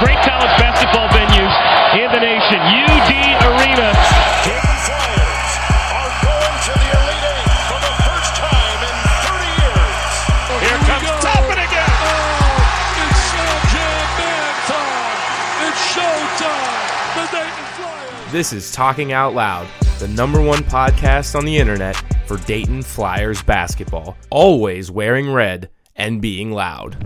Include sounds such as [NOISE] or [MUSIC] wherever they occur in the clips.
Great college basketball venues in the nation. UD Arena. Dayton Flyers are going to the Elite Eight for the first time in 30 years. Here comes Toppin again. Oh, it's Showtime Man time. It's showtime. The Dayton Flyers. This is Talking Out Loud, the number one podcast on the internet for Dayton Flyers basketball. Always wearing red and being loud.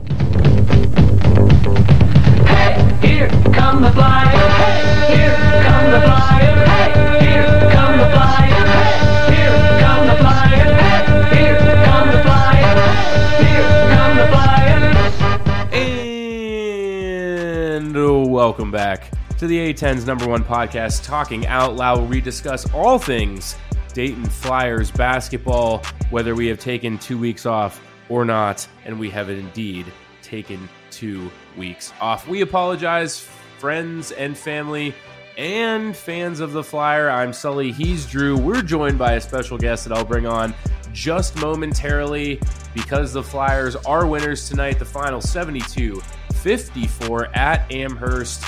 Here come the flyers. Hey, here come the flyers. Hey, here come the flyers. Hey, here come the flyers. Hey, here come the flyers. Hey, here come the flyers. And welcome back to the A10's number one podcast, Talking Out Loud, where we discuss all things Dayton Flyers basketball, whether we have taken two weeks off or not, and we have indeed taken two weeks off. We apologize, friends and family. And fans of the Flyer, I'm Sully. He's Drew. We're joined by a special guest that I'll bring on just momentarily because the Flyers are winners tonight. The final 72 54 at Amherst,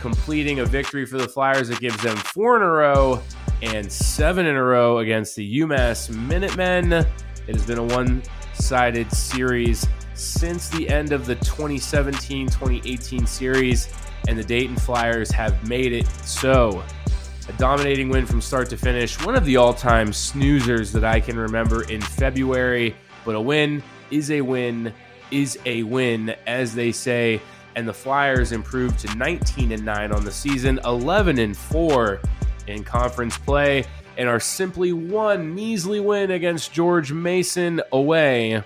completing a victory for the Flyers that gives them four in a row and seven in a row against the UMass Minutemen. It has been a one sided series since the end of the 2017 2018 series, and the Dayton Flyers have made it so. A dominating win from start to finish, one of the all time snoozers that I can remember in February, but a win is a win is a win, as they say. And the Flyers improved to 19 and 9 on the season, 11 and 4 in conference play, and are simply one measly win against George Mason away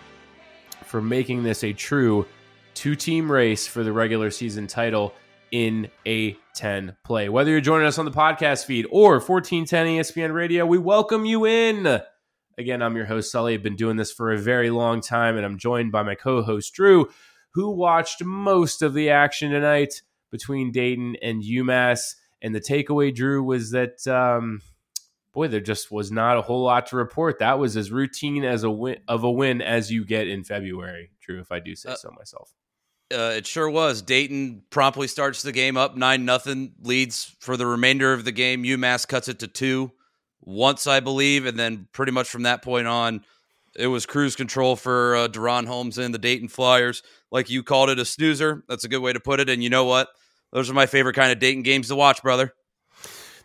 for making this a true two team race for the regular season title in a 10 play. Whether you're joining us on the podcast feed or 1410 ESPN radio, we welcome you in. Again, I'm your host, Sully. I've been doing this for a very long time, and I'm joined by my co host, Drew, who watched most of the action tonight between Dayton and UMass. And the takeaway, Drew, was that, um, boy, there just was not a whole lot to report. That was as routine as a win of a win as you get in February, Drew, if I do say Uh, so myself. Uh, it sure was. Dayton promptly starts the game up nine nothing, leads for the remainder of the game. UMass cuts it to two once, I believe, and then pretty much from that point on, it was cruise control for uh, DaRon Holmes and the Dayton Flyers. Like you called it, a snoozer. That's a good way to put it. And you know what? Those are my favorite kind of Dayton games to watch, brother.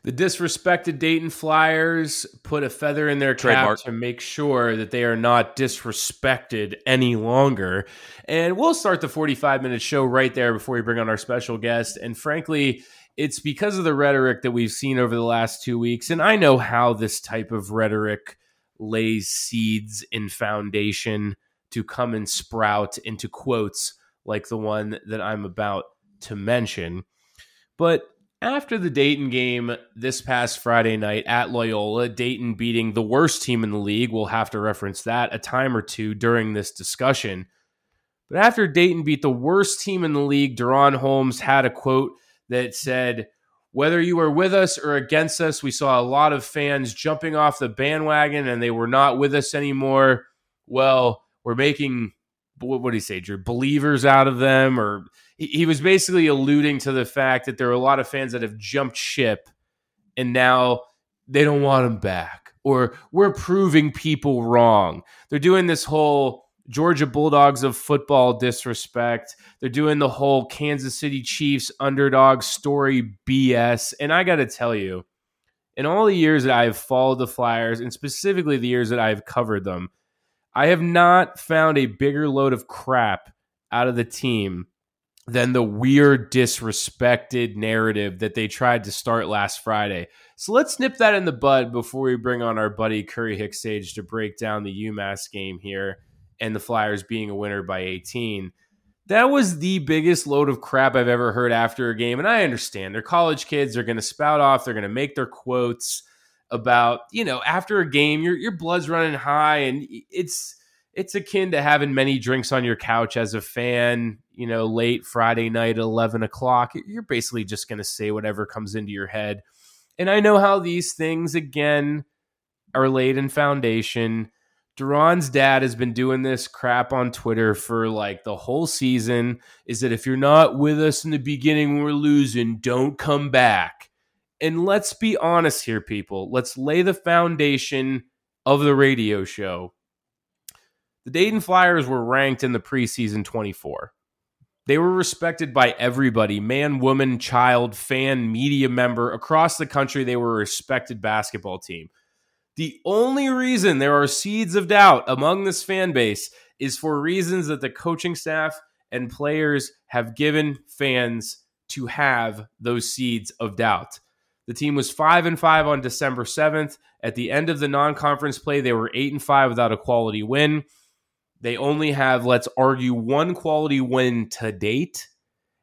The disrespected Dayton Flyers put a feather in their cap Trademark. to make sure that they are not disrespected any longer. And we'll start the 45 minute show right there before we bring on our special guest. And frankly, it's because of the rhetoric that we've seen over the last two weeks. And I know how this type of rhetoric lays seeds in foundation to come and sprout into quotes like the one that I'm about to mention. But after the Dayton game this past Friday night at Loyola, Dayton beating the worst team in the league, we'll have to reference that a time or two during this discussion. But after Dayton beat the worst team in the league, DaRon Holmes had a quote that said, Whether you were with us or against us, we saw a lot of fans jumping off the bandwagon and they were not with us anymore. Well, we're making, what do you say, Drew? Believers out of them, or he, he was basically alluding to the fact that there are a lot of fans that have jumped ship and now they don't want him back, or we're proving people wrong. They're doing this whole Georgia Bulldogs of football disrespect. They're doing the whole Kansas City Chiefs underdog story BS. And I got to tell you, in all the years that I've followed the Flyers, and specifically the years that I've covered them, I have not found a bigger load of crap out of the team than the weird, disrespected narrative that they tried to start last Friday. So let's nip that in the bud before we bring on our buddy Curry Hicks Cage to break down the UMass game here and the Flyers being a winner by 18. That was the biggest load of crap I've ever heard after a game. And I understand they're college kids, they're going to spout off, they're going to make their quotes about, you know, after a game, your your blood's running high and it's it's akin to having many drinks on your couch as a fan, you know, late Friday night at 11 o'clock. You're basically just going to say whatever comes into your head. And I know how these things, again, are laid in foundation. DaRon's dad has been doing this crap on Twitter for like the whole season. Is that if you're not with us in the beginning when we're losing, don't come back. And let's be honest here, people. Let's lay the foundation of the radio show the Dayton Flyers were ranked in the preseason 24. They were respected by everybody man, woman, child, fan, media member across the country. They were a respected basketball team. The only reason there are seeds of doubt among this fan base is for reasons that the coaching staff and players have given fans to have those seeds of doubt. The team was 5 and 5 on December 7th. At the end of the non-conference play, they were 8 and 5 without a quality win. They only have, let's argue, one quality win to date.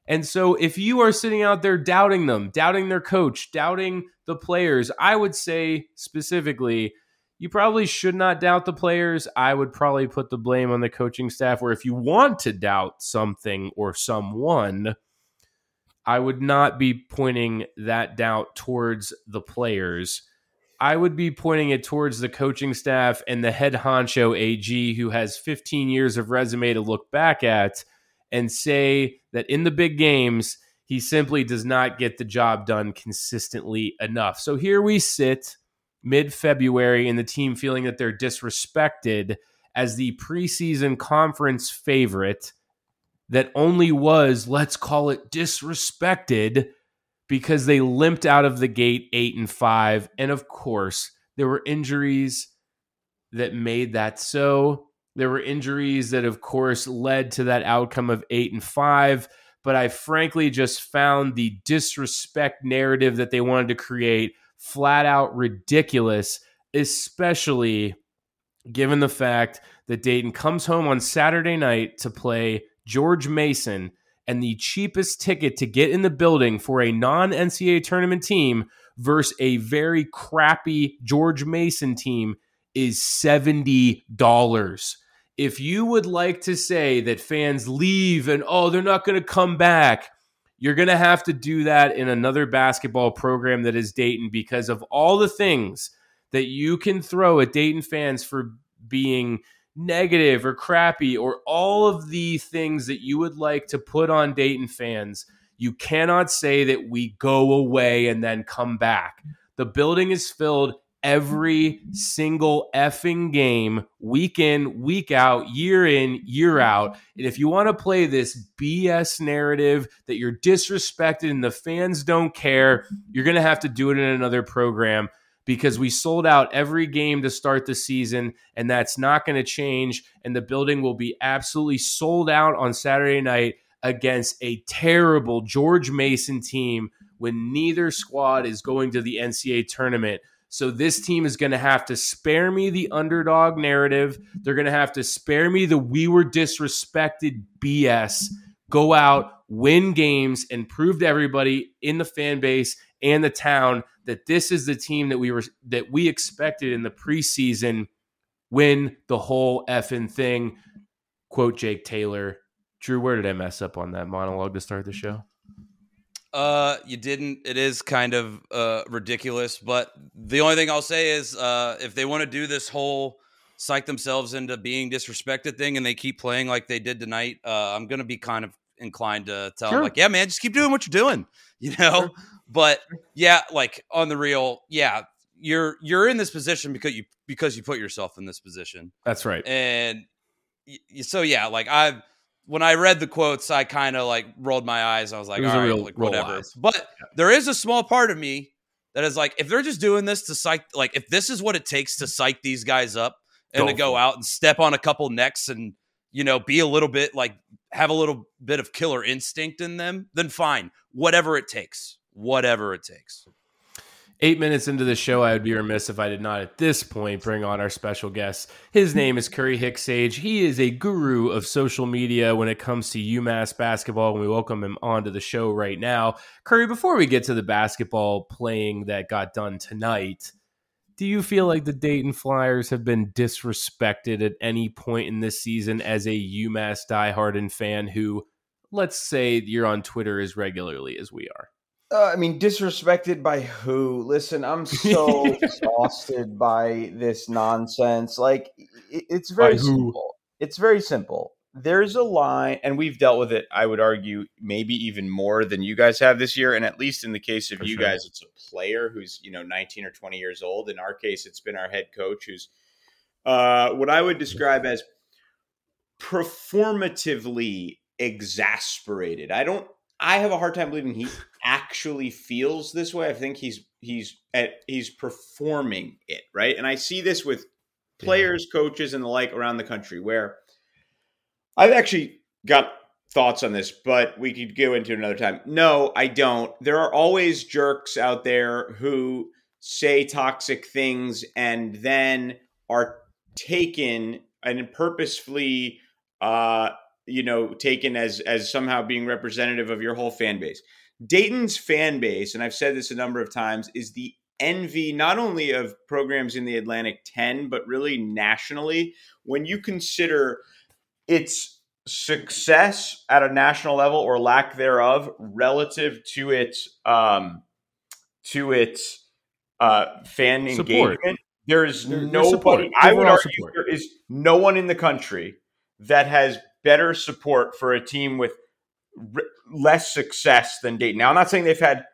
And so if you are sitting out there doubting them, doubting their coach, doubting the players, I would say specifically, you probably should not doubt the players. I would probably put the blame on the coaching staff, where if you want to doubt something or someone, I would not be pointing that doubt towards the players. I would be pointing it towards the coaching staff and the head honcho AG, who has 15 years of resume to look back at and say that in the big games, he simply does not get the job done consistently enough. So here we sit mid February and the team feeling that they're disrespected as the preseason conference favorite that only was, let's call it disrespected because they limped out of the gate eight and five. And of course, there were injuries that made that so. There were injuries that, of course, led to that outcome of eight and five. But I frankly just found the disrespect narrative that they wanted to create flat out ridiculous, especially given the fact that Dayton comes home on Saturday night to play George Mason and the cheapest ticket to get in the building for a non NCAA tournament team versus a very crappy George Mason team is $70. If you would like to say that fans leave and, oh, they're not going to come back, you're going to have to do that in another basketball program that is Dayton because of all the things that you can throw at Dayton fans for being negative or crappy or all of the things that you would like to put on Dayton fans, you cannot say that we go away and then come back. The building is filled every single effing game, week in, week out, year in, year out. And if you want to play this BS narrative that you're disrespected and the fans don't care, you're going to have to do it in another program because we sold out every game to start the season, and that's not going to change. And the building will be absolutely sold out on Saturday night against a terrible George Mason team when neither squad is going to the NCAA tournament. So this team is going to have to spare me the underdog narrative. They're going to have to spare me the we were disrespected BS. Go out, win games, and prove to everybody in the fan base and the town that this is the team that we were that we expected in the preseason win the whole effing thing. Quote Jake Taylor. Drew, where did I mess up on that monologue to start the show? Uh, you didn't. It is kind of uh ridiculous, but the only thing I'll say is, uh, if they want to do this whole psych themselves into being disrespected thing, and they keep playing like they did tonight, uh, I'm gonna be kind of inclined to tell sure. them like, yeah, man, just keep doing what you're doing, [LAUGHS] you know. Sure. But mm-hmm. yeah, like on the real, yeah, you're you're in this position because you because you put yourself in this position. That's right. And so yeah, like I when I read the quotes, I kind of like rolled my eyes. I was like, was all right, real, like, whatever. Eyes. But yeah. there is a small part of me that is like, if they're just doing this to psych, like if this is what it takes to psych these guys up and Go to go out and step on a couple necks and you know be a little bit like have a little bit of killer instinct in them, then fine, whatever it takes, whatever it takes. Eight minutes into the show, I would be remiss if I did not at this point bring on our special guest. His name is Curry Hicks Cage. He is a guru of social media when it comes to UMass basketball, and we welcome him onto the show right now. Curry, before we get to the basketball playing that got done tonight, do you feel like the Dayton Flyers have been disrespected at any point in this season as a UMass diehard and fan who, let's say, you're on Twitter as regularly as we are? Uh, I mean, disrespected by who? Listen, I'm so [LAUGHS] exhausted by this nonsense. Like, it, it's very simple. It's very simple. There's a line, and we've dealt with it, I would argue, maybe even more than you guys have this year. And at least in the case of For you sure. guys, it's a player who's, you know, 19 or 20 years old. In our case, it's been our head coach who's uh, what I would describe as performatively exasperated. I don't I have a hard time believing he actually feels this way. I think he's he's at he's performing it, right? And I see this with players, coaches and the like around the country where I've actually got thoughts on this, but we could go into it another time. No, I don't. There are always jerks out there who say toxic things and then are taken and purposefully uh you know taken as as somehow being representative of your whole fan base. Dayton's fan base, and I've said this a number of times, is the envy not only of programs in the Atlantic 10, but really nationally. When you consider its success at a national level or lack thereof relative to its um, to its uh, fan Support. engagement, there is nobody. I would argue support. there is no one in the country that has better support for a team with r- less success than Dayton. Now, I'm not saying they've had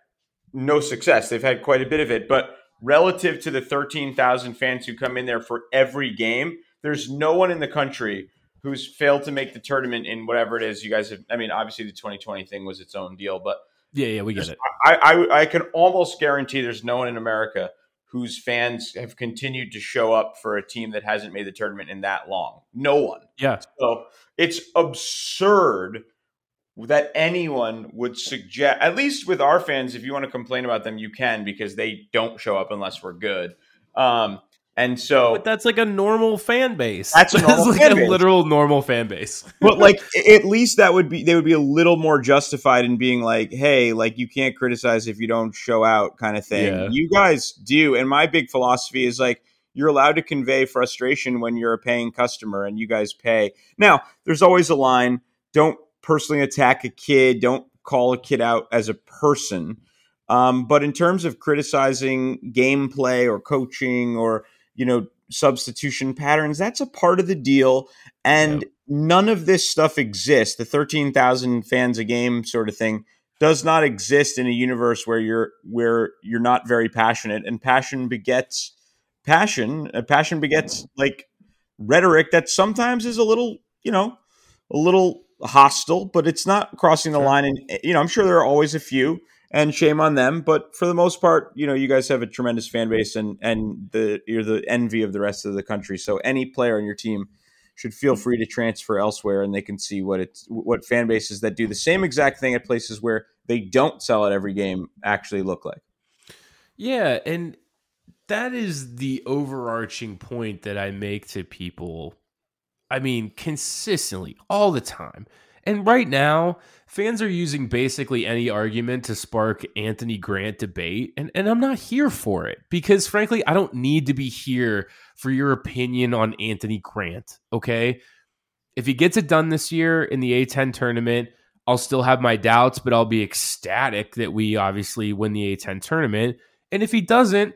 no success; they've had quite a bit of it, but relative to the 13,000 fans who come in there for every game, there's no one in the country who's failed to make the tournament in whatever it is you guys have. I mean, obviously the 2020 thing was its own deal, but Yeah, yeah, we get it. I, I, I can almost guarantee there's no one in America whose fans have continued to show up for a team that hasn't made the tournament in that long. No one. Yeah. So it's absurd that anyone would suggest, at least with our fans, if you want to complain about them, you can because they don't show up unless we're good. Um, and so But that's like a normal fan base. That's a [LAUGHS] normal like a literal normal fan base. [LAUGHS] but like at least that would be they would be a little more justified in being like hey like you can't criticize if you don't show out kind of thing Yeah. you guys do and my big philosophy is like you're allowed to convey frustration when you're a paying customer and you guys pay now there's always a line don't personally attack a kid don't call a kid out as a person. Um, but in terms of criticizing gameplay or coaching or you know substitution patterns that's a part of the deal. And none of this stuff exists. The 13,000 fans a game sort of thing does not exist in a universe where you're where you're not very passionate. And passion begets passion. Uh, passion begets like rhetoric that sometimes is a little you know a little hostile but it's not crossing the line and eh, you know i'm sure there are always a few and shame on them but for the most part you know you guys have a tremendous fan base and and the you're the envy of the rest of the country so any player on your team should feel mm. free to transfer elsewhere and they can see what it's what fan bases that do the same exact thing at places where they don't sell at every game actually look like Yeah, and that is the overarching point that I make to people. I mean, consistently, all the time. And right now, fans are using basically any argument to spark Anthony Grant debate. And, and I'm not here for it because, frankly, I don't need to be here for your opinion on Anthony Grant. Okay. If he gets it done this year in the A10 tournament, I'll still have my doubts, but I'll be ecstatic that we obviously win the A10 tournament. And if he doesn't,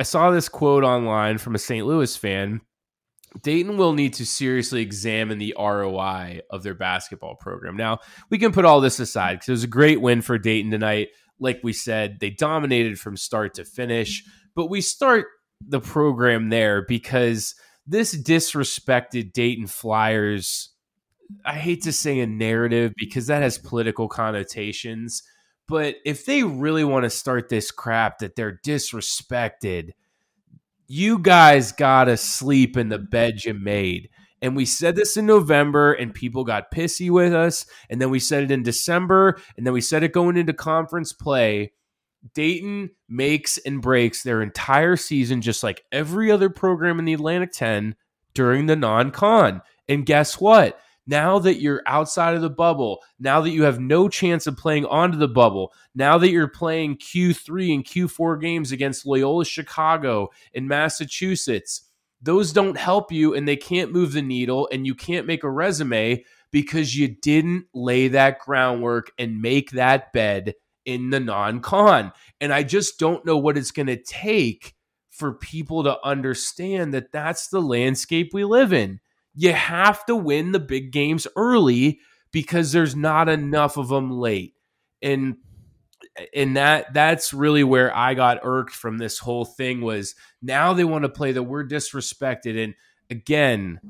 I saw this quote online from a St. Louis fan. Dayton will need to seriously examine the ROI of their basketball program. Now, we can put all this aside because it was a great win for Dayton tonight. Like we said, they dominated from start to finish, but we start the program there because this disrespected Dayton Flyers. I hate to say a narrative because that has political connotations, but if they really want to start this crap that they're disrespected, you guys gotta sleep in the bed you made. And we said this in November, and people got pissy with us. And then we said it in December, and then we said it going into conference play. Dayton makes and breaks their entire season, just like every other program in the Atlantic 10 during the non con. And guess what? Now that you're outside of the bubble, now that you have no chance of playing onto the bubble, now that you're playing Q3 and Q4 games against Loyola Chicago in Massachusetts, those don't help you and they can't move the needle and you can't make a resume because you didn't lay that groundwork and make that bed in the non con. And I just don't know what it's going to take for people to understand that that's the landscape we live in. You have to win the big games early because there's not enough of them late. And and that that's really where I got irked from this whole thing was now they want to play that we're disrespected and again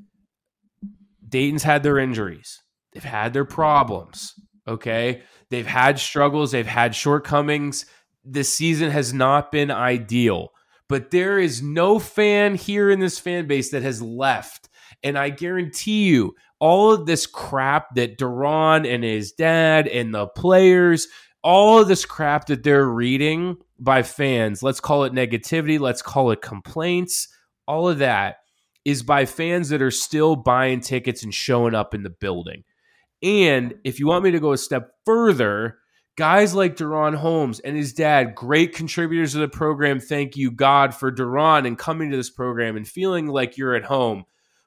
Dayton's had their injuries. They've had their problems, okay? They've had struggles, they've had shortcomings. This season has not been ideal, but there is no fan here in this fan base that has left. And I guarantee you, all of this crap that DaRon and his dad and the players all of this crap that they're reading by fans, let's call it negativity, let's call it complaints, all of that is by fans that are still buying tickets and showing up in the building. And if you want me to go a step further, guys like DaRon Holmes and his dad, great contributors to the program. Thank you, God, for DaRon and coming to this program and feeling like you're at home.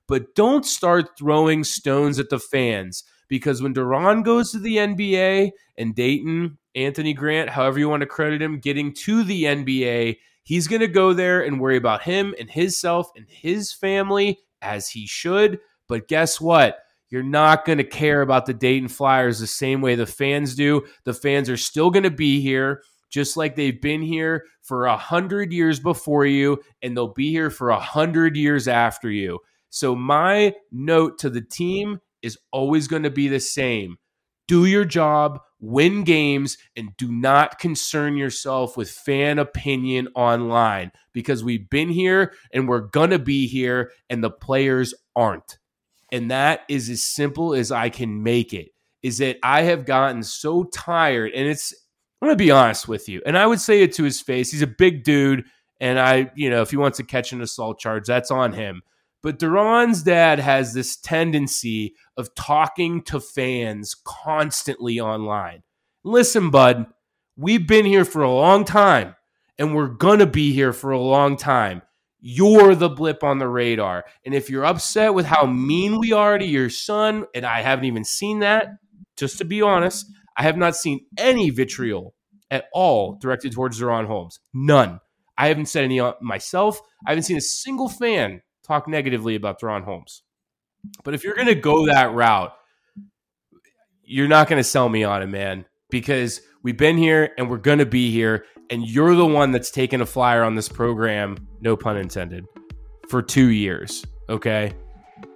But don't start throwing stones at the fans because when DaRon goes to the NBA and Dayton, Anthony Grant, however you want to credit him, getting to the NBA, he's going to go there and worry about him and his self and his family as he should. But guess what? You're not going to care about the Dayton Flyers the same way the fans do. The fans are still going to be here just like they've been here for a hundred years before you, and they'll be here for a hundred years after you. So, my note to the team is always going to be the same. Do your job, win games, and do not concern yourself with fan opinion online because we've been here and we're going to be here, and the players aren't. And that is as simple as I can make it. Is that I have gotten so tired, and it's, I'm going to be honest with you, and I would say it to his face. He's a big dude, and I, you know, if he wants to catch an assault charge, that's on him. But DaRon's dad has this tendency of talking to fans constantly online. Listen, bud, we've been here for a long time and we're going to be here for a long time. You're the blip on the radar. And if you're upset with how mean we are to your son, and I haven't even seen that, just to be honest, I have not seen any vitriol at all directed towards DaRon Holmes. None. I haven't said any myself. I haven't seen a single fan talk negatively about DaRon Holmes. But if you're going to go that route, you're not going to sell me on it, man, because we've been here and we're going to be here. And you're the one that's taken a flyer on this program, no pun intended, for two years. Okay.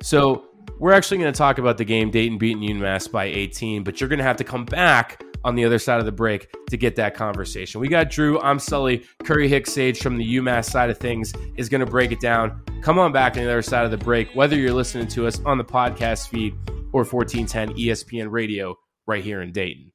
So we're actually going to talk about the game Dayton beating UMass by 18, but you're going to have to come back on the other side of the break to get that conversation. We got Drew. I'm Sully. Curry Hicks Cage from the UMass side of things is going to break it down. Come on back on the other side of the break, whether you're listening to us on the podcast feed or 1410 ESPN radio right here in Dayton.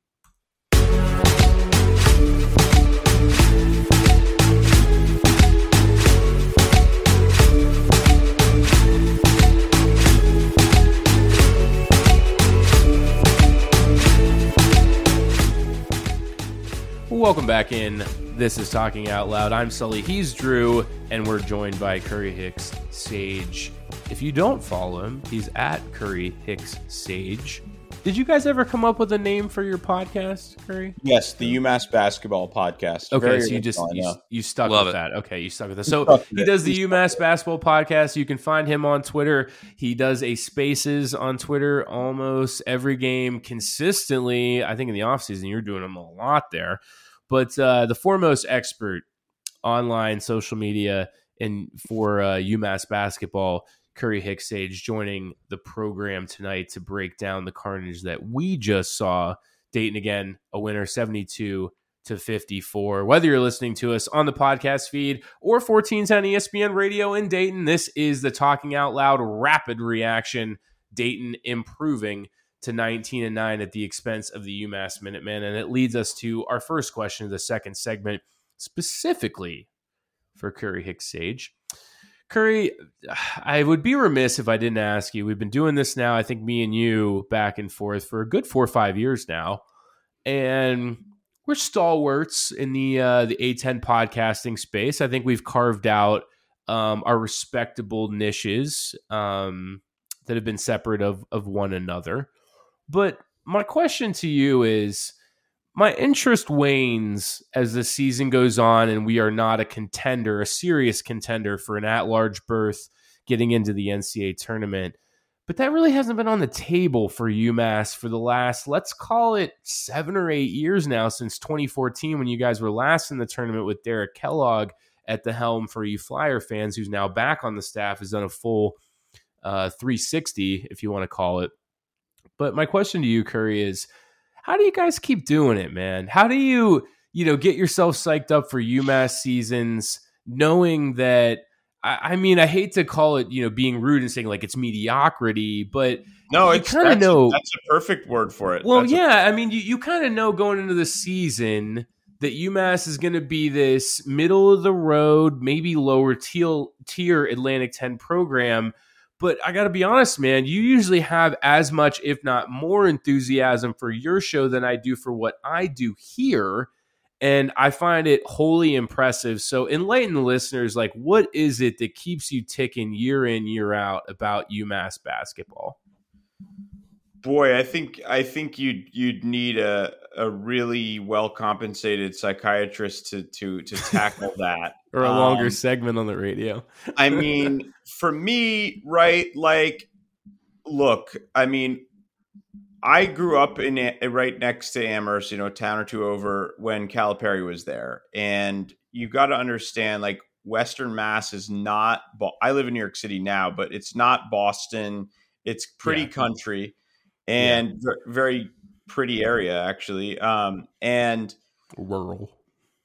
Welcome back in. This is Talking Out Loud. I'm Sully. He's Drew, and we're joined by Curry Hicks Cage. If you don't follow him, he's at Curry Hicks Cage. Did you guys ever come up with a name for your podcast, Curry? Yes, the UMass basketball podcast. Okay, Very so you just you, you stuck Love with it. that. Okay, you stuck with that. So stuck he it. does the We UMass basketball podcast. You can find him on Twitter. He does a Spaces on Twitter almost every game consistently. I think in the offseason you're doing them a lot there. But uh, the foremost expert online social media and for uh, UMass basketball, Curry Hicks Cage joining the program tonight to break down the carnage that we just saw. Dayton again, a winner 72 to 54. Whether you're listening to us on the podcast feed or 1410 ESPN radio in Dayton, this is the Talking Out Loud rapid reaction. Dayton improving to 19 and 9 at the expense of the UMass Minutemen. And it leads us to our first question of the second segment, specifically for Curry Hicks Cage. Curry, I would be remiss if I didn't ask you. We've been doing this now, I think me and you back and forth for a good four or five years now. And we're stalwarts in the uh, the A10 podcasting space. I think we've carved out um, our respectable niches um, that have been separate of of one another. But my question to you is my interest wanes as the season goes on and we are not a contender, a serious contender for an at large berth getting into the NCAA tournament. But that really hasn't been on the table for UMass for the last, let's call it seven or eight years now, since 2014, when you guys were last in the tournament with Derek Kellogg at the helm for you Flyer fans, who's now back on the staff, has done a full uh, 360, if you want to call it. But my question to you, Curry, is how do you guys keep doing it, man? How do you, you know, get yourself psyched up for UMass seasons, knowing that I, mean, I hate to call it, you know, being rude and saying like it's mediocrity, but no, you kind of know that's a perfect word for it. Well, that's yeah, a- I mean, you, you kind of know going into the season that UMass is going to be this middle of the road, maybe lower tier, tier Atlantic 10 program. But I got to be honest, man, you usually have as much, if not more, enthusiasm for your show than I do for what I do here and I find it wholly impressive. So enlighten the listeners, like what is it that keeps you ticking year in year out about UMass basketball? Boy, I think I think you'd you'd need a a really well compensated psychiatrist to to to tackle [LAUGHS] that, or a longer um, segment on the radio. I [LAUGHS] mean, for me, right? Like, look, I mean, I grew up in right next to Amherst, you know, a town or two over when Calipari was there, and you've got to understand, like Western Mass is not. I live in New York City now, but it's not Boston. It's pretty yeah. country and yeah. very pretty area actually, um, and rural.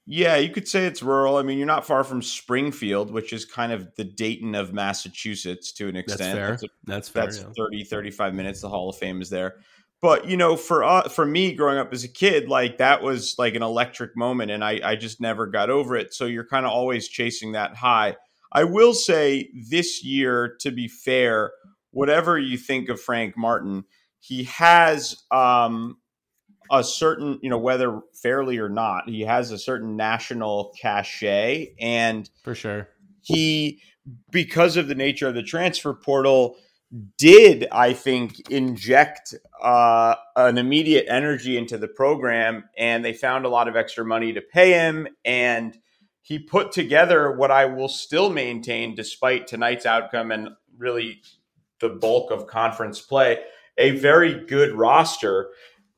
Yeah, you could say it's rural. I mean, you're not far from Springfield, which is kind of the Dayton of Massachusetts to an extent. That's fair. That's, a, that's, fair, that's yeah. 30, 35 minutes. The Hall of Fame is there but you know for uh, for me growing up as a kid like that was like an electric moment and i i just never got over it so you're kind of always chasing that high i will say this year to be fair whatever you think of frank martin he has um a certain you know whether fairly or not he has a certain national cachet and for sure he because of the nature of the transfer portal did, I think, inject uh, an immediate energy into the program, and they found a lot of extra money to pay him. And he put together what I will still maintain, despite tonight's outcome and really the bulk of conference play, a very good roster.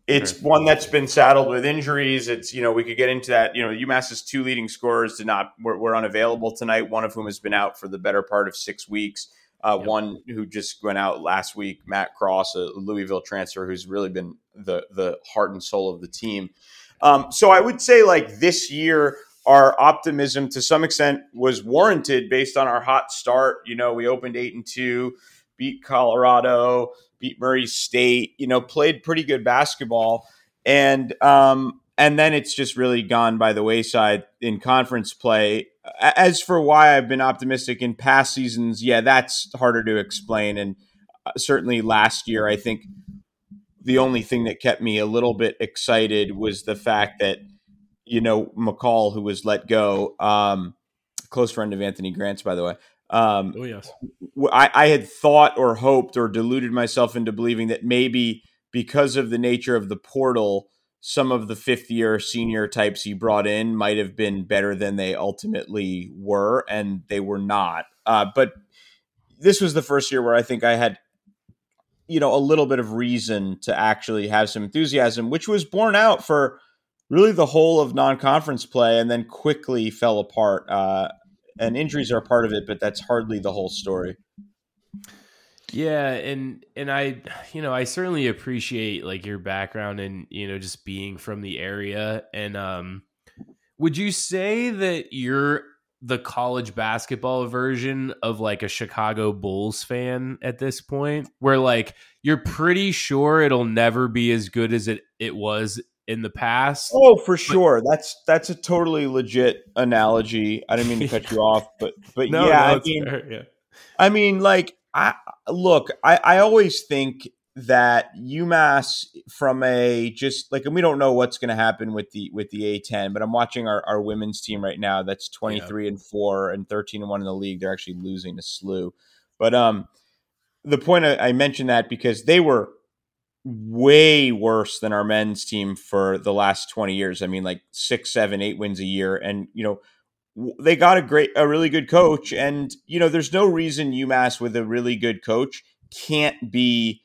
It's sure. one that's been saddled with injuries. It's you know we could get into that. You know UMass's two leading scorers did not were, were unavailable tonight. One of whom has been out for the better part of six weeks. Uh, yep. One who just went out last week, Matt Cross, a Louisville transfer, who's really been the the heart and soul of the team. Um, so I would say like this year, our optimism to some extent was warranted based on our hot start. You know, we opened eight and two, beat Colorado, beat Murray State. You know, played pretty good basketball, and um, and then it's just really gone by the wayside in conference play. As for why I've been optimistic in past seasons, yeah, that's harder to explain. And uh, certainly last year, I think the only thing that kept me a little bit excited was the fact that, you know, McCall, who was let go, um, close friend of Anthony Grant's, by the way. Um, oh, yes. I, I had thought or hoped or deluded myself into believing that maybe because of the nature of the portal, some of the fifth year senior types he brought in might have been better than they ultimately were, and they were not. Uh, but this was the first year where I think I had, you know, a little bit of reason to actually have some enthusiasm, which was borne out for really the whole of non conference play and then quickly fell apart. Uh, and injuries are part of it, but that's hardly the whole story. Yeah, and and I you know, I certainly appreciate like your background and you know just being from the area and um Would you say that you're the college basketball version of like a Chicago Bulls fan at this point, where like you're pretty sure it'll never be as good as it it was in the past? Oh, for sure. That's that's a totally legit analogy. I didn't mean to [LAUGHS] cut you off, but but No, yeah, no, I mean, fair, yeah. I mean, like, I look, I, I always think that UMass from a just like, and we don't know what's going to happen with the with the A10, but I'm watching our, our women's team right now. That's 23 and four and 13 and one in the league. They're actually losing to SLU, but um, the point I, I mentioned that because they were way worse than our men's team for the last 20 years. I mean, like six, seven, eight wins a year, and you know they got a great, a really good coach, and you know there's no reason UMass with a really good coach can't be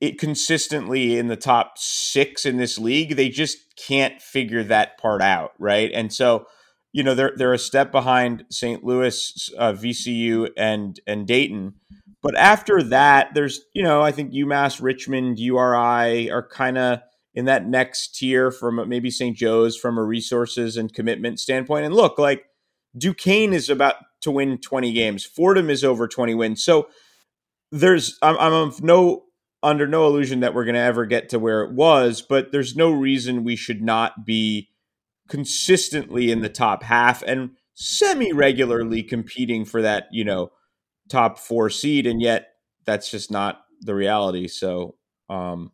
it consistently in the top six in this league. They just can't figure that part out, right? And so, you know, they're they're a step behind St. Louis, uh, VCU, and and Dayton. But after that, there's you know, I think UMass, Richmond, URI are kind of in that next tier from maybe St. Joe's from a resources and commitment standpoint. And look, like Duquesne is about to win 20 games. Fordham is over 20 wins. So there's I'm, I'm of no under no illusion that we're going to ever get to where it was, but there's no reason we should not be consistently in the top half and semi regularly competing for that, you know, top four seed. And yet that's just not the reality. So, um,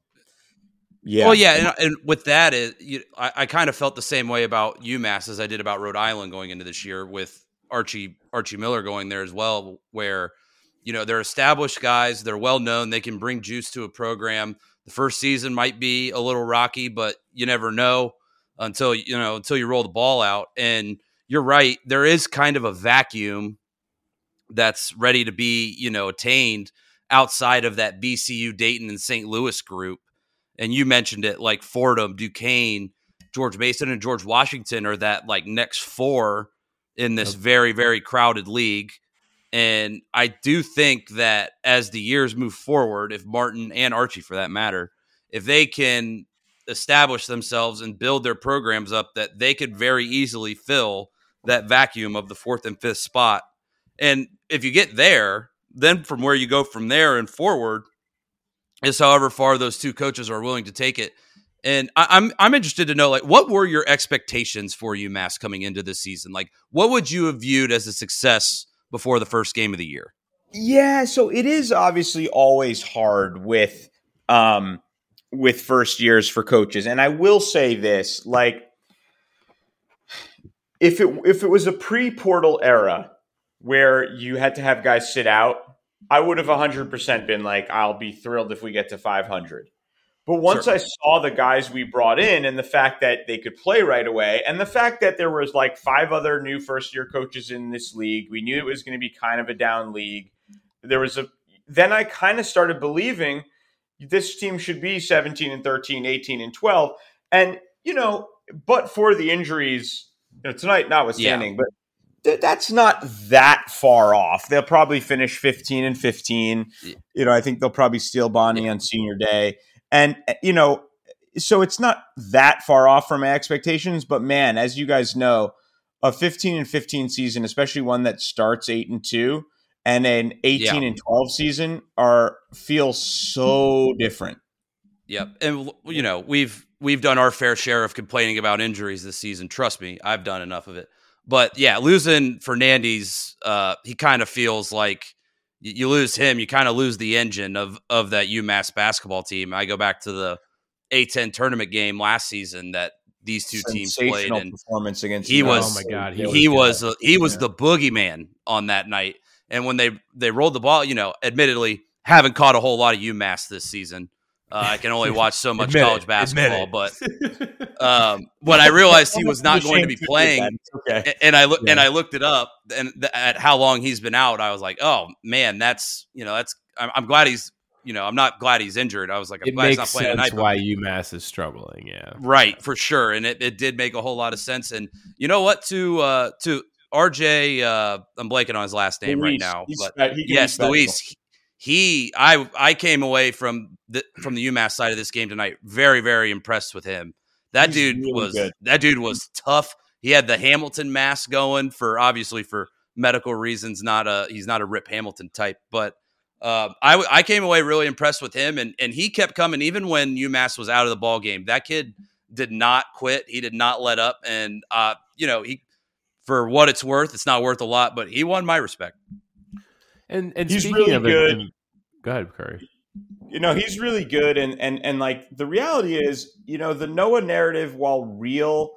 yeah. Well, yeah, and, and with that, it, you, I, I kind of felt the same way about UMass as I did about Rhode Island going into this year with Archie Archie Miller going there as well, where you know they're established guys, they're well known, they can bring juice to a program. The first season might be a little rocky, but you never know until you know until you roll the ball out. And you're right, there is kind of a vacuum that's ready to be you know attained outside of that VCU, Dayton, and St. Louis group and you mentioned it like Fordham, Duquesne, George Mason, and George Washington are that like next four in this very, very crowded league. And I do think that as the years move forward, if Martin and Archie, for that matter, if they can establish themselves and build their programs up, that they could very easily fill that vacuum of the fourth and fifth spot. And if you get there, then from where you go from there and forward, is however far those two coaches are willing to take it. And I, I'm I'm interested to know like what were your expectations for UMass coming into this season? Like what would you have viewed as a success before the first game of the year? Yeah, so it is obviously always hard with um with first years for coaches. And I will say this, like if it if it was a pre-portal era where you had to have guys sit out, I would have 100% been like I'll be thrilled if we get to 500. But once. I saw the guys we brought in and the fact that they could play right away and the fact that there was like five other new first year coaches in this league, we knew it was going to be kind of a down league. There was a then I kind of started believing this team should be 17 and 13, 18 and 12. And you know, but for the injuries, you know, tonight notwithstanding, but th- that's not that far off. They'll probably finish 15 and 15. Yeah. You know, I think they'll probably steal Bonnie on senior day. And, uh, you know, so it's not that far off from my expectations. But man, as you guys know, a 15 and 15 season, especially one that starts 8 and 2, and an 18 Yeah. and 12 season are feel so different. Yep. And you know, we've we've done our fair share of complaining about injuries this season. Trust me, I've done enough of it. But yeah, losing Fernandes, uh, he kind of feels like you, you lose him, you kind of lose the engine of of that UMass basketball team. I go back to the A10 tournament game last season that these two teams played, Sensational and performance against he was- Oh my God, he, he was was he was the boogeyman on that night. And when they they rolled the ball, you know, admittedly haven't caught a whole lot of UMass this season. Uh, I can only [LAUGHS] watch so much Admit it, college basketball, but [LAUGHS] um, when I realized he was not going to be playing, okay. and I look and I looked it up and th- at how long he's been out, I was like, oh man, that's you know that's I'm, I'm glad he's you know I'm not glad he's injured. I was like, I'm it glad he's not makes playing sense tonight. but- why UMass is struggling. Yeah. Right, for sure, and it, it did make a whole lot of sense. And you know what? To uh, to RJ, uh, I'm blanking on his last name right Luis. now, He's but he yes. Luis. He, he- I I came away from the from the UMass side of this game tonight very very impressed with him. That He's dude really was good. that dude was tough. He had the Hamilton mask going for obviously for medical reasons. Not a he's not a Rip Hamilton type, but uh, I came away really impressed with him, and and he kept coming even when UMass was out of the ball game. That kid did not quit. He did not let up, and uh, you know he for what it's worth, it's not worth a lot, but he won my respect. And and He's speaking really of it, good. and- go ahead, Curry. you know he's really good and and and like the reality is you know the noah narrative while real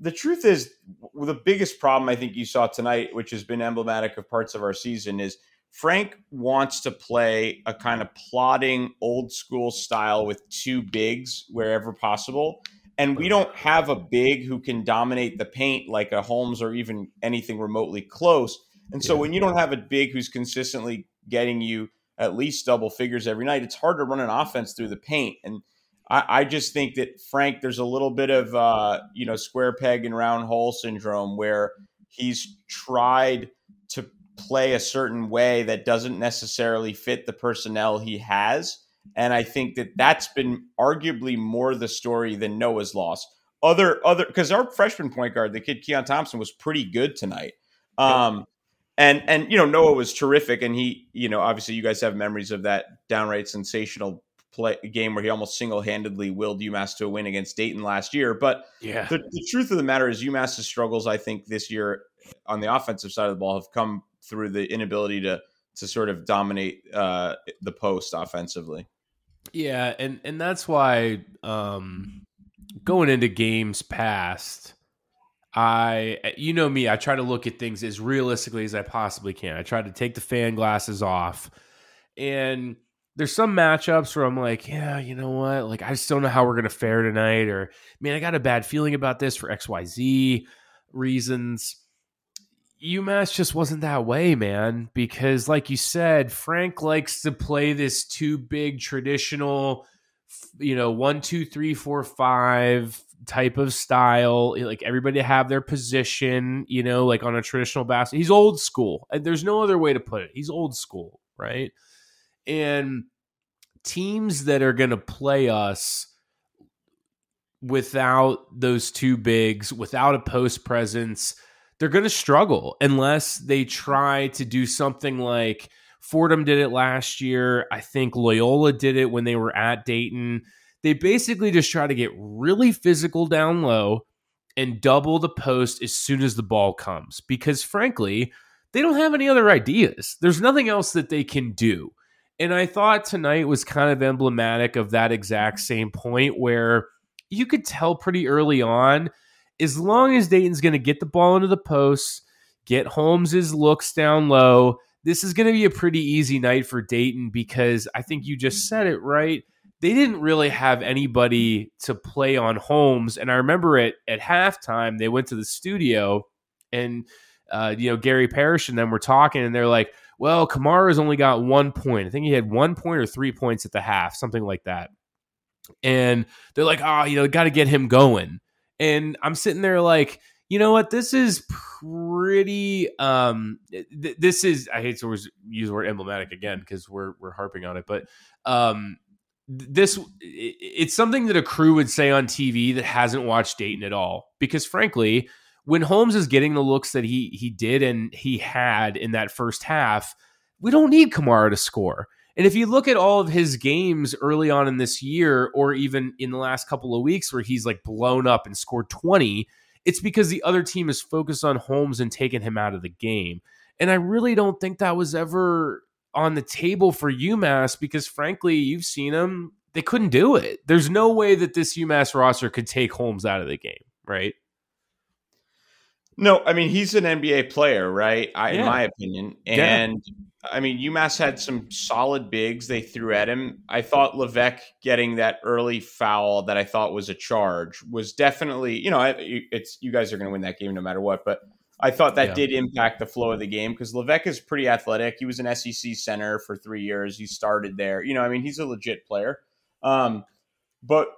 the truth is the biggest problem i think you saw tonight which has been emblematic of parts of our season is frank wants to play a kind of plodding old school style with two bigs wherever possible and we don't have a big who can dominate the paint like a holmes or even anything remotely close and so Yeah. when you don't have a big who's consistently getting you at least double figures every night, it's hard to run an offense through the paint. And I, I just think that Frank, there's a little bit of uh, you know square peg and round hole syndrome where he's tried to play a certain way that doesn't necessarily fit the personnel he has. And I think that that's been arguably more the story than Noah's loss. Other other because our freshman point guard, the kid Keon Thompson, was pretty good tonight. Um, and and you know Noah was terrific, and he you know obviously you guys have memories of that downright sensational play game where he almost single handedly willed UMass to a win against Dayton last year. But Yeah. the, the truth of the matter is UMass's struggles, I think, this year on the offensive side of the ball have come through the inability to to sort of dominate uh, the post offensively. Yeah, and and that's why um going into games past I you know me, I try to look at things as realistically as I possibly can. I try to take the fan glasses off. And there's some matchups where I'm like, yeah, you know what? Like I just don't know how we're going to fare tonight or man, I got a bad feeling about this for XYZ reasons. UMass just wasn't that way, man, because like you said, Frank likes to play this too big traditional, you know, one, two, three, four, five type of style. Like everybody have their position, you know, like on a traditional basket. He's old school. There's no other way to put it. He's old school, right? And teams that are going to play us without those two bigs, without a post presence, they're going to struggle unless they try to do something like Fordham did it last year. I think Loyola did it when they were at Dayton. They basically just try to get really physical down low and double the post as soon as the ball comes because, frankly, they don't have any other ideas. There's nothing else that they can do. And I thought tonight was kind of emblematic of that exact same point where you could tell pretty early on as long as Dayton's going to get the ball into the post, get Holmes's looks down low, this is going to be a pretty easy night for Dayton because I think you just said it right. They didn't really have anybody to play on Holmes, and I remember it at halftime. They went to the studio, and uh, you know Gary Parrish and them were talking, and they're like, "Well, Camara's only got one point. I think he had one point or three points at the half, something like that." And they're like, "Oh, you know, got to get him going." and I'm sitting there like, you know what? This is pretty. Um, th- this is I hate to use the word emblematic again because we're we're harping on it, but um, this it's something that a crew would say on TV that hasn't watched Dayton at all. Because frankly, when Holmes is getting the looks that he he did and he had in that first half, we don't need Camara to score. And if you look at all of his games early on in this year, or even in the last couple of weeks where he's like blown up and scored 20, it's because the other team is focused on Holmes and taking him out of the game. And I really don't think that was ever on the table for UMass because, frankly, you've seen them. They couldn't do it. There's no way that this UMass roster could take Holmes out of the game, right? No, I mean he's an NBA player, right? I, Yeah. In my opinion, Yeah. and I mean UMass had some solid bigs they threw at him. I thought Leveque getting that early foul that I thought was a charge was definitely, you know, it's you guys are going to win that game no matter what. But I thought that Yeah. did impact the flow of the game because Leveque is pretty athletic. He was an SEC center for three years. He started there. You know, I mean, he's a legit player. Um, but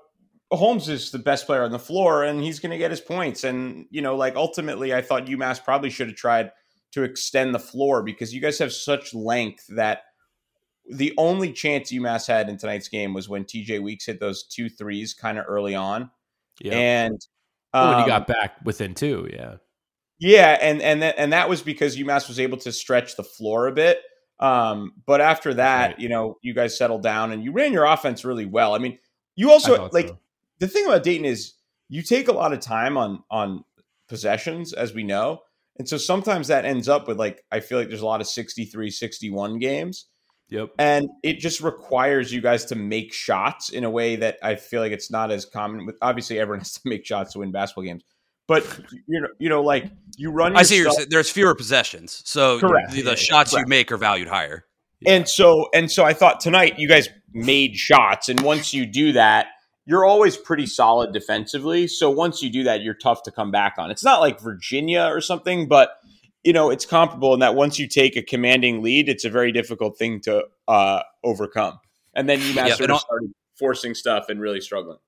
Holmes is the best player on the floor and he's going to get his points. And, you know, like ultimately, I thought UMass probably should have tried to extend the floor because you guys have such length that the only chance UMass had in tonight's game was when TJ Weeks hit those two threes kind of early on. Yeah. And Oh, when he um, got back within two, yeah. Yeah, and and that, and that was because UMass was able to stretch the floor a bit. Um, but after that, Right. you know, you guys settled down and you ran your offense really well. I mean, you also like so. the thing about Dayton is you take a lot of time on on possessions, as we know. And so sometimes that ends up with like I feel like there's a lot of 63, 61 games. Yep. And it just requires you guys to make shots in a way that I feel like it's not as common with obviously everyone has to make shots to win basketball games. But you know, you know, like you run I see. Stuff- there's fewer possessions, so Correct. the, the Yeah, shots you make are valued higher. And so and so I thought tonight you guys made shots and once you do that, you're always pretty solid defensively. So once you do that, you're tough to come back on. It's not like Virginia or something, but you know, it's comparable in that once you take a commanding lead, it's a very difficult thing to uh, overcome. And then you Yeah, sort of on- started forcing stuff and really struggling.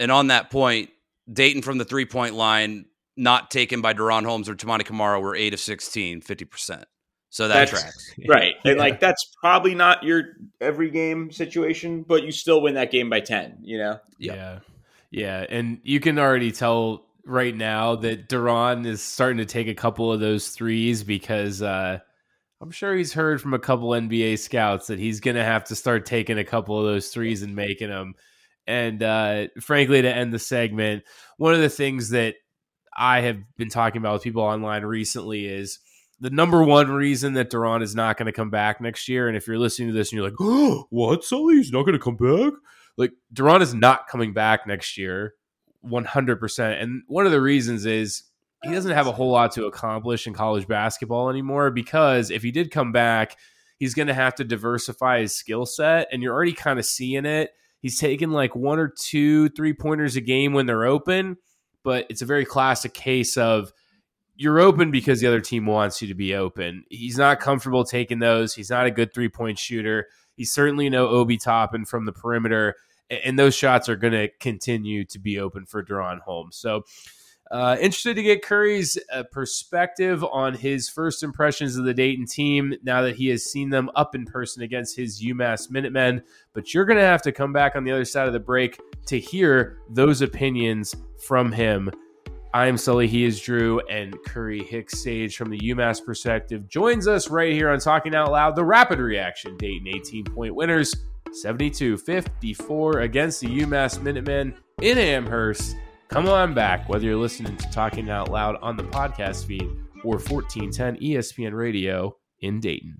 And on that point, Dayton from the three point line, not taken by DaRon Holmes or Toumani Camara, were eight of 16, 50%. So that That's- tracks. [LAUGHS] Right. And like that's probably not your every game situation, but you still win that game by 10, you know? Yep. Yeah. Yeah. And you can already tell right now that DaRon is starting to take a couple of those threes because uh, I'm sure he's heard from a couple NBA scouts that he's going to have to start taking a couple of those threes and making them. And uh, frankly, to end the segment, one of the things that I have been talking about with people online recently is the number one reason that DaRon is not going to come back next year. And if you're listening to this and you're like, oh, what, Sully? He's not going to come back? Like, DaRon is not coming back next year, 100%. And one of the reasons is he doesn't have a whole lot to accomplish in college basketball anymore because if he did come back, he's going to have to diversify his skill set. And you're already kind of seeing it. He's taking like one or two three pointers a game when they're open, but it's a very classic case of you're open because the other team wants you to be open. He's not comfortable taking those. He's not a good three point shooter. He's certainly no Obi Toppin from the perimeter, and those shots are going to continue to be open for DaRon Holmes. So, uh, interested to get Curry's uh, perspective on his first impressions of the Dayton team now that he has seen them up in person against his UMass Minutemen. But you're going to have to come back on the other side of the break to hear those opinions from him. I'm Sully, he is Drew, and Curry Hicks Cage from the UMass perspective joins us right here on Talking Out Loud. The rapid reaction Dayton 18 point winners 72 54 against the UMass Minutemen in Amherst. Come on back, whether you're listening to Talking Out Loud on the podcast feed or 1410 ESPN Radio in Dayton.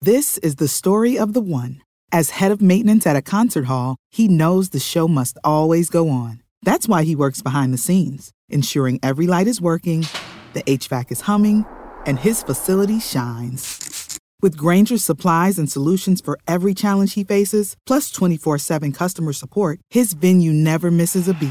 This is the story of the one. As head of maintenance at a concert hall, he knows the show must always go on. That's why he works behind the scenes, ensuring every light is working, the HVAC is humming, and his facility shines. With Grainger's supplies and solutions for every challenge he faces, plus 24 7 customer support, his venue never misses a beat.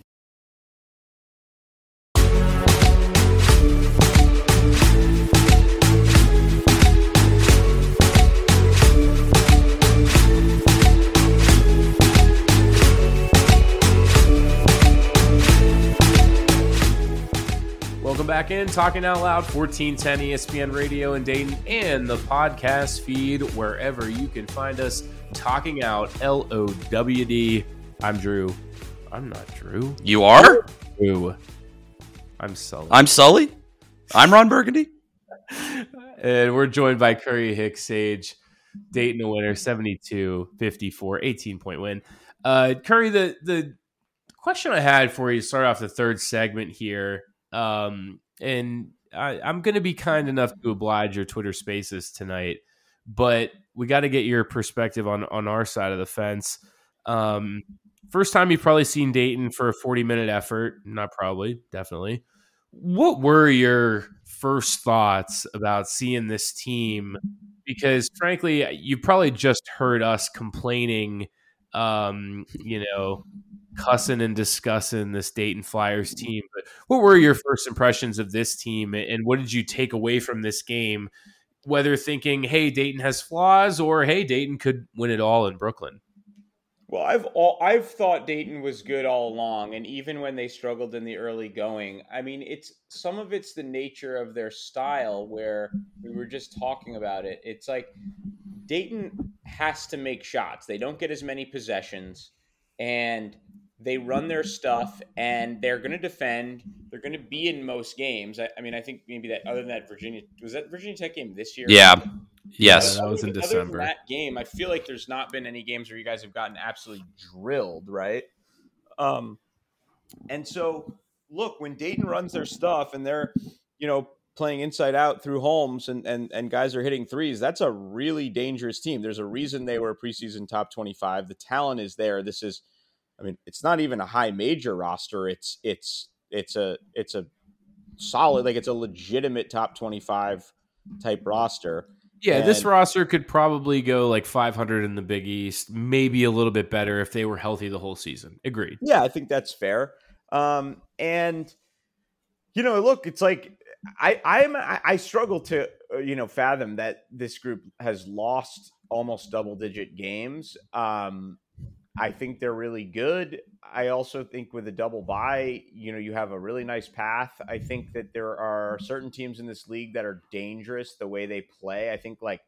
Welcome back in, Talking Out Loud, 1410 ESPN Radio in Dayton, and the podcast feed wherever you can find us. Talking Out, L O W D. I'm Drew. I'm not Drew. You are? Drew. I'm Sully. I'm Sully. I'm Ron Burgundy. and we're joined by Curry Hicks Cage. Dayton a winner, 72 54, 18 point win. Uh, Curry, the, the question I had for you to start off the third segment here, um, and I, I'm going to be kind enough to oblige your Twitter spaces tonight, but we got to get your perspective on, on our side of the fence. Um, first time you've probably seen Dayton for a 40 minute effort, not probably, definitely. What were your first thoughts about seeing this team? Because frankly, you've probably just heard us complaining, um, you know, cussing and discussing this Dayton Flyers mm-hmm. team. But what were your first impressions of this team, and what did you take away from this game? Whether thinking, "Hey, Dayton has flaws," or "Hey, Dayton could win it all in Brooklyn." Well, I've all, I've thought Dayton was good all along, and even when they struggled in the early going, I mean, it's some of it's the nature of their style. Where we were just talking about it, it's like Dayton has to make shots. They don't get as many possessions, and they run their stuff, and they're going to defend. They're going to be in most games. I, I, mean, I think maybe that other than that Virginia was that Virginia Tech game this year. Yeah. Yes, yeah, that was in other December. Than that game, I feel like there's not been any games where you guys have gotten absolutely drilled, right? Um, and so look when Dayton runs their stuff and they're you know playing inside out through Holmes and and and guys are hitting threes, that's a really dangerous team. There's a reason they were a preseason top 25. The talent is there. This is I mean, it's not even a high major roster. It's it's it's a it's a solid like it's a legitimate top 25 type roster. Yeah, And- this roster could probably go like 500 in the Big East, maybe a little bit better if they were healthy the whole season. Agreed. Yeah, I think that's fair. Um, and you know, look, it's like I I'm I, I struggle to uh, you know fathom that this group has lost almost double digit games. Um, I think they're really good. I also think with a double bye, you know, you have a really nice path. I think that there are certain teams in this league that are dangerous the way they play. I think like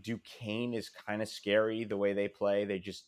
Duquesne is kind of scary the way they play. They just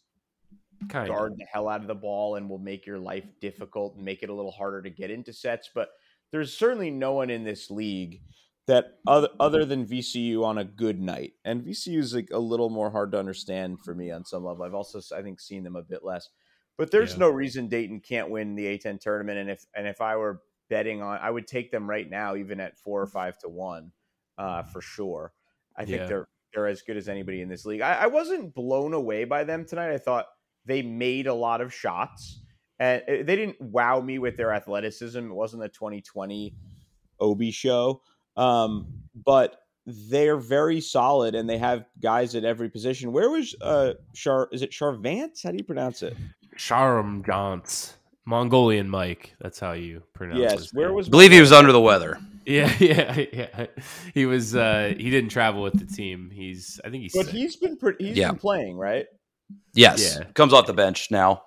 Kind guard the hell out of the ball and will make your life difficult and make it a little harder to get into sets. But there's certainly no one in this league that other other than VCU on a good night, and VCU is like a little more hard to understand for me on some level. I've also I think seen them a bit less, but there's Yeah. no reason Dayton can't win the A10 tournament. And if and if I were betting on, I would take them right now, even at four or five to one, uh, for sure. I think Yeah. they're they're as good as anybody in this league. I, I wasn't blown away by them tonight. I thought they made a lot of shots, and uh, they didn't wow me with their athleticism. It wasn't the 2020 Obi show, um, but they're very solid, and they have guys at every position. Where was uh Char? Is it Charvance? How do you pronounce it? Sharavjamts, Mongolian Mike. That's how you pronounce Yes. his Where name. was? believe he was under the weather. Yeah, [LAUGHS] yeah, yeah. He was. uh He didn't travel with the team. He's. I think he's. But sick. he's been pretty. He's Yeah. been playing, right? Yes, Yeah. comes off the bench now.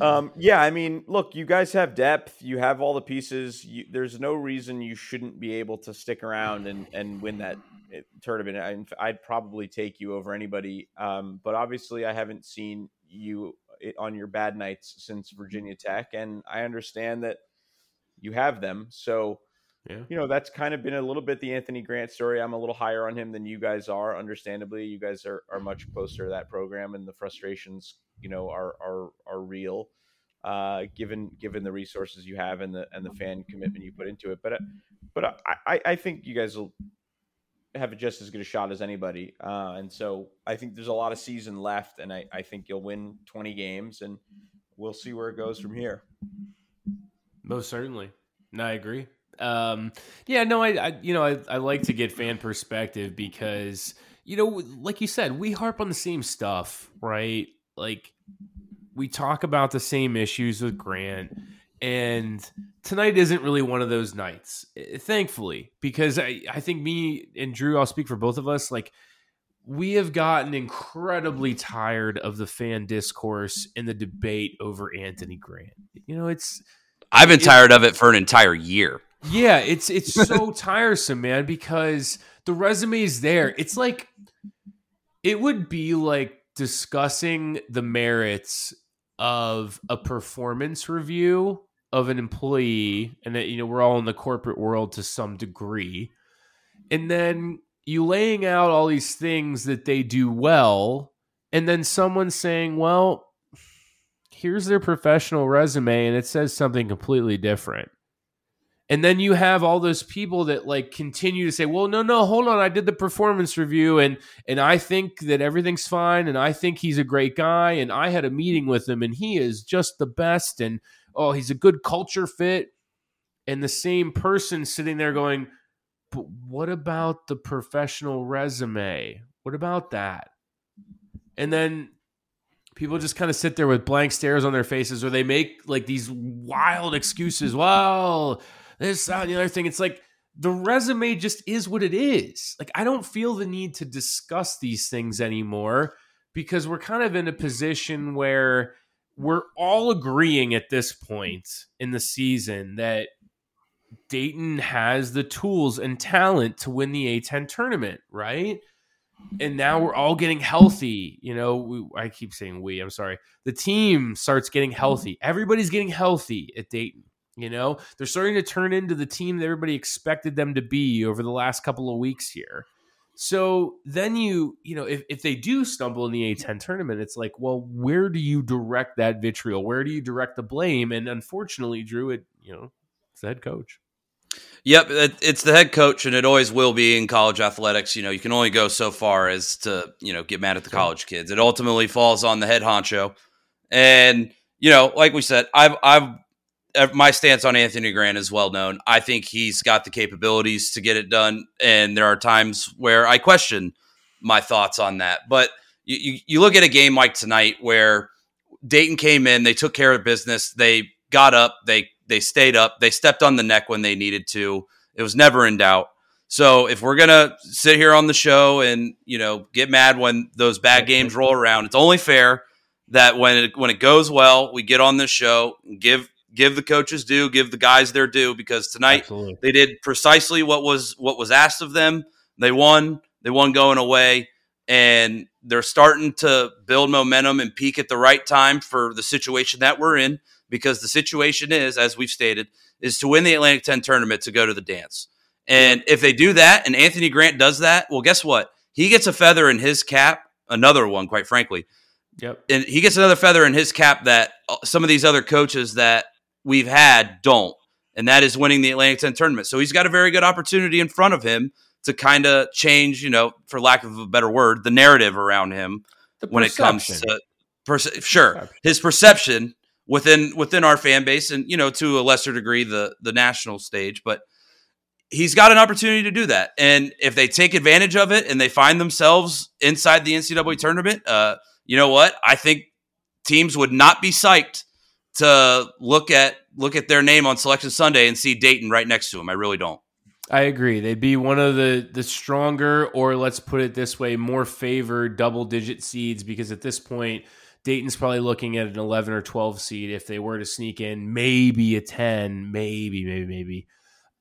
Um, yeah, I mean, look, you guys have depth. You have all the pieces. You, there's no reason you shouldn't be able to stick around and, and win that uh, tournament. I, I'd probably take you over anybody. Um, but obviously, I haven't seen you on your bad nights since Virginia Tech, and I understand that you have them. So, Yeah. you know, that's kind of been a little bit the Anthony Grant story. I'm a little higher on him than you guys are. Understandably, you guys are, are much closer to that program, and the frustrations, you know, are are are real, uh, given given the resources you have and the and the fan commitment you put into it. But uh, but I I, think you guys will have just as good a shot as anybody, uh, and so I think there's a lot of season left, and I I think you'll win 20 games, and we'll see where it goes from here. Most certainly. No, I agree. Um, yeah, no, I, I you know, I, I like to get fan perspective because, you know, like you said, we harp on the same stuff, right? Like we talk about the same issues with Grant, and tonight isn't really one of those nights, eh, thankfully, because I, I think me and Drew, I'll speak for both of us, like we have gotten incredibly tired of the fan discourse and the debate over Anthony Grant. You know, it's I've been It- tired of it for an entire year. yeah, it's [LAUGHS] it's so tiresome, man, because the resume is there. It's like it would be like discussing the merits of a performance review of an employee and that you know we're all in the corporate world to some degree. And then you laying out all these things that they do well and then someone saying, "Well, here's their professional resume and it says something completely different." And then you have all those people that like continue to say, "Well, no, no, hold on. I did the performance review and and I think that everything's fine and I think he's a great guy and I had a meeting with him and he is just the best and oh, he's a good culture fit." And the same person sitting there going, "But what about the professional resume? What about that?" And then people just kind of sit there with blank stares on their faces or they make like these wild excuses. Well, this, that, and the other thing. It's like the resume just is what it is. Like I don't feel the need to discuss these things anymore because we're kind of in a position where we're all agreeing at this point in the season that Dayton has the tools and talent to win the A10 tournament, right? And now we're all getting healthy. You know, we, I keep saying we, I'm sorry. The team starts getting healthy. Everybody's getting healthy at Dayton. You know, they're starting to turn into the team that everybody expected them to be over the last couple of weeks here. So then you, you know, if, if they do stumble in the A10 tournament, it's like, well, where do you direct that vitriol? Where do you direct the blame? And unfortunately, Drew, it, you know, it's the head coach. Yep, it's the head coach, and it always will be in college athletics. You know, you can only go so far as to you know get mad at the college kids. It ultimately falls on the head honcho, and you know, like we said, I've I've Uh, my stance on Anthony Grant is well known. I think he's got the capabilities to get it done, and there are times where I question my thoughts on that. But you, you, you look at a game like tonight where Dayton came in, they took care of business, they got up, they they stayed up, they stepped on the neck when they needed to. It was never in doubt. So if we're gonna sit here on the show and you know get mad when those bad games roll around, it's only fair that when it, when it goes well, we get on this show, give give the coaches due, give the guys their due because tonight Absolutely. they did precisely what was what was asked of them. They won. They won going away, and they're starting to build momentum and peak at the right time for the situation that we're in. Because the situation is, as we've stated, is to win the Atlantic 10 tournament to go to the dance. And if they do that, and Anthony Grant does that, well, guess what? He gets a feather in his cap, another one, quite frankly. Yep. And he gets another feather in his cap that uh, some of these other coaches that we've had don't, and that is winning the Atlantic 10 tournament. So he's got a very good opportunity in front of him to kind of change, you know, for lack of a better word, the narrative around him when it comes to perce- sure perception. his perception within within our fan base and you know to a lesser degree the the national stage, but he's got an opportunity to do that. And if they take advantage of it and they find themselves inside the NCAA tournament, uh, you know what? I think teams would not be psyched to look at look at their name on Selection Sunday and see Dayton right next to them. I really don't. I agree. They'd be one of the the stronger, or let's put it this way, more favored double digit seeds because at this point, Dayton's probably looking at an eleven or twelve seed if they were to sneak in, maybe a ten, maybe, maybe, maybe.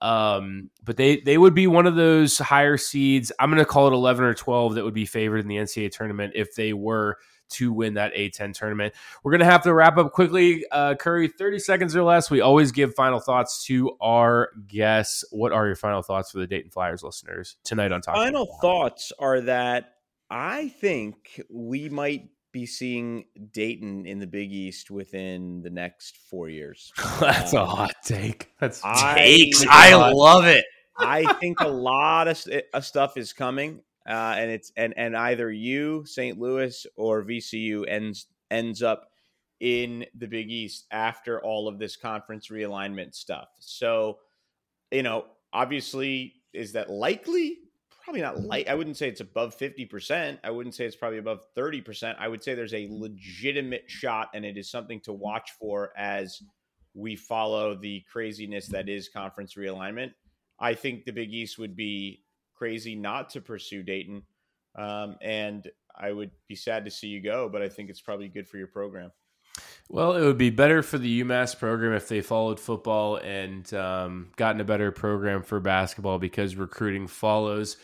Um, but they they would be one of those higher seeds. I'm going to call it eleven or twelve that would be favored in the NCAA tournament if they were to win that A10 tournament. We're going to have to wrap up quickly. Uh, Curry, 30 seconds or less. We always give final thoughts to our guests. What are your final thoughts for the Dayton Flyers listeners tonight on Talk? Final thoughts are that I think we might be seeing Dayton in the Big East within the next four years. [LAUGHS] That's um, a hot take. That's takes. I, I love it. [LAUGHS] I think a lot of, of stuff is coming uh, and it's and and either you, St. Louis, or VCU ends ends up in the Big East after all of this conference realignment stuff. So, you know, obviously, is that likely? Probably not light. I wouldn't say it's above 50%. I wouldn't say it's probably above 30%. I would say there's a legitimate shot and it is something to watch for as we follow the craziness that is conference realignment. I think the Big East would be crazy not to pursue Dayton. Um, and I would be sad to see you go, but I think it's probably good for your program. Well, it would be better for the UMass program if they followed football and um, gotten a better program for basketball because recruiting follows.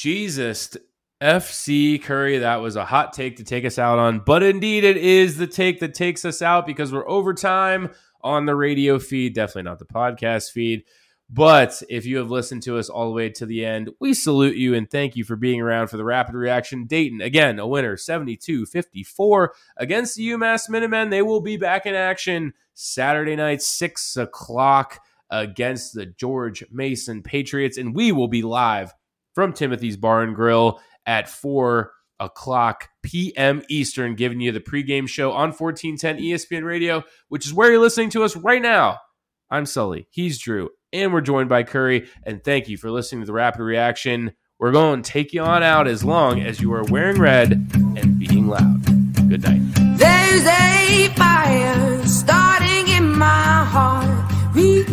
Jesus, FC Curry, that was a hot take to take us out on, but indeed it is the take that takes us out because we're overtime on the radio feed, definitely not the podcast feed. But if you have listened to us all the way to the end, we salute you and thank you for being around for the rapid reaction. Dayton, again, a winner 72 54 against the UMass Minutemen. They will be back in action Saturday night, 6 o'clock against the George Mason Patriots. And we will be live from Timothy's Bar and Grill at 4 o'clock p.m. Eastern, giving you the pregame show on 1410 ESPN Radio, which is where you're listening to us right now. I'm Sully. He's Drew and we're joined by Curry. And thank you for listening to the Rapid Reaction. We're going to take you on out as long as you are wearing red and being loud. Good night. There's a fire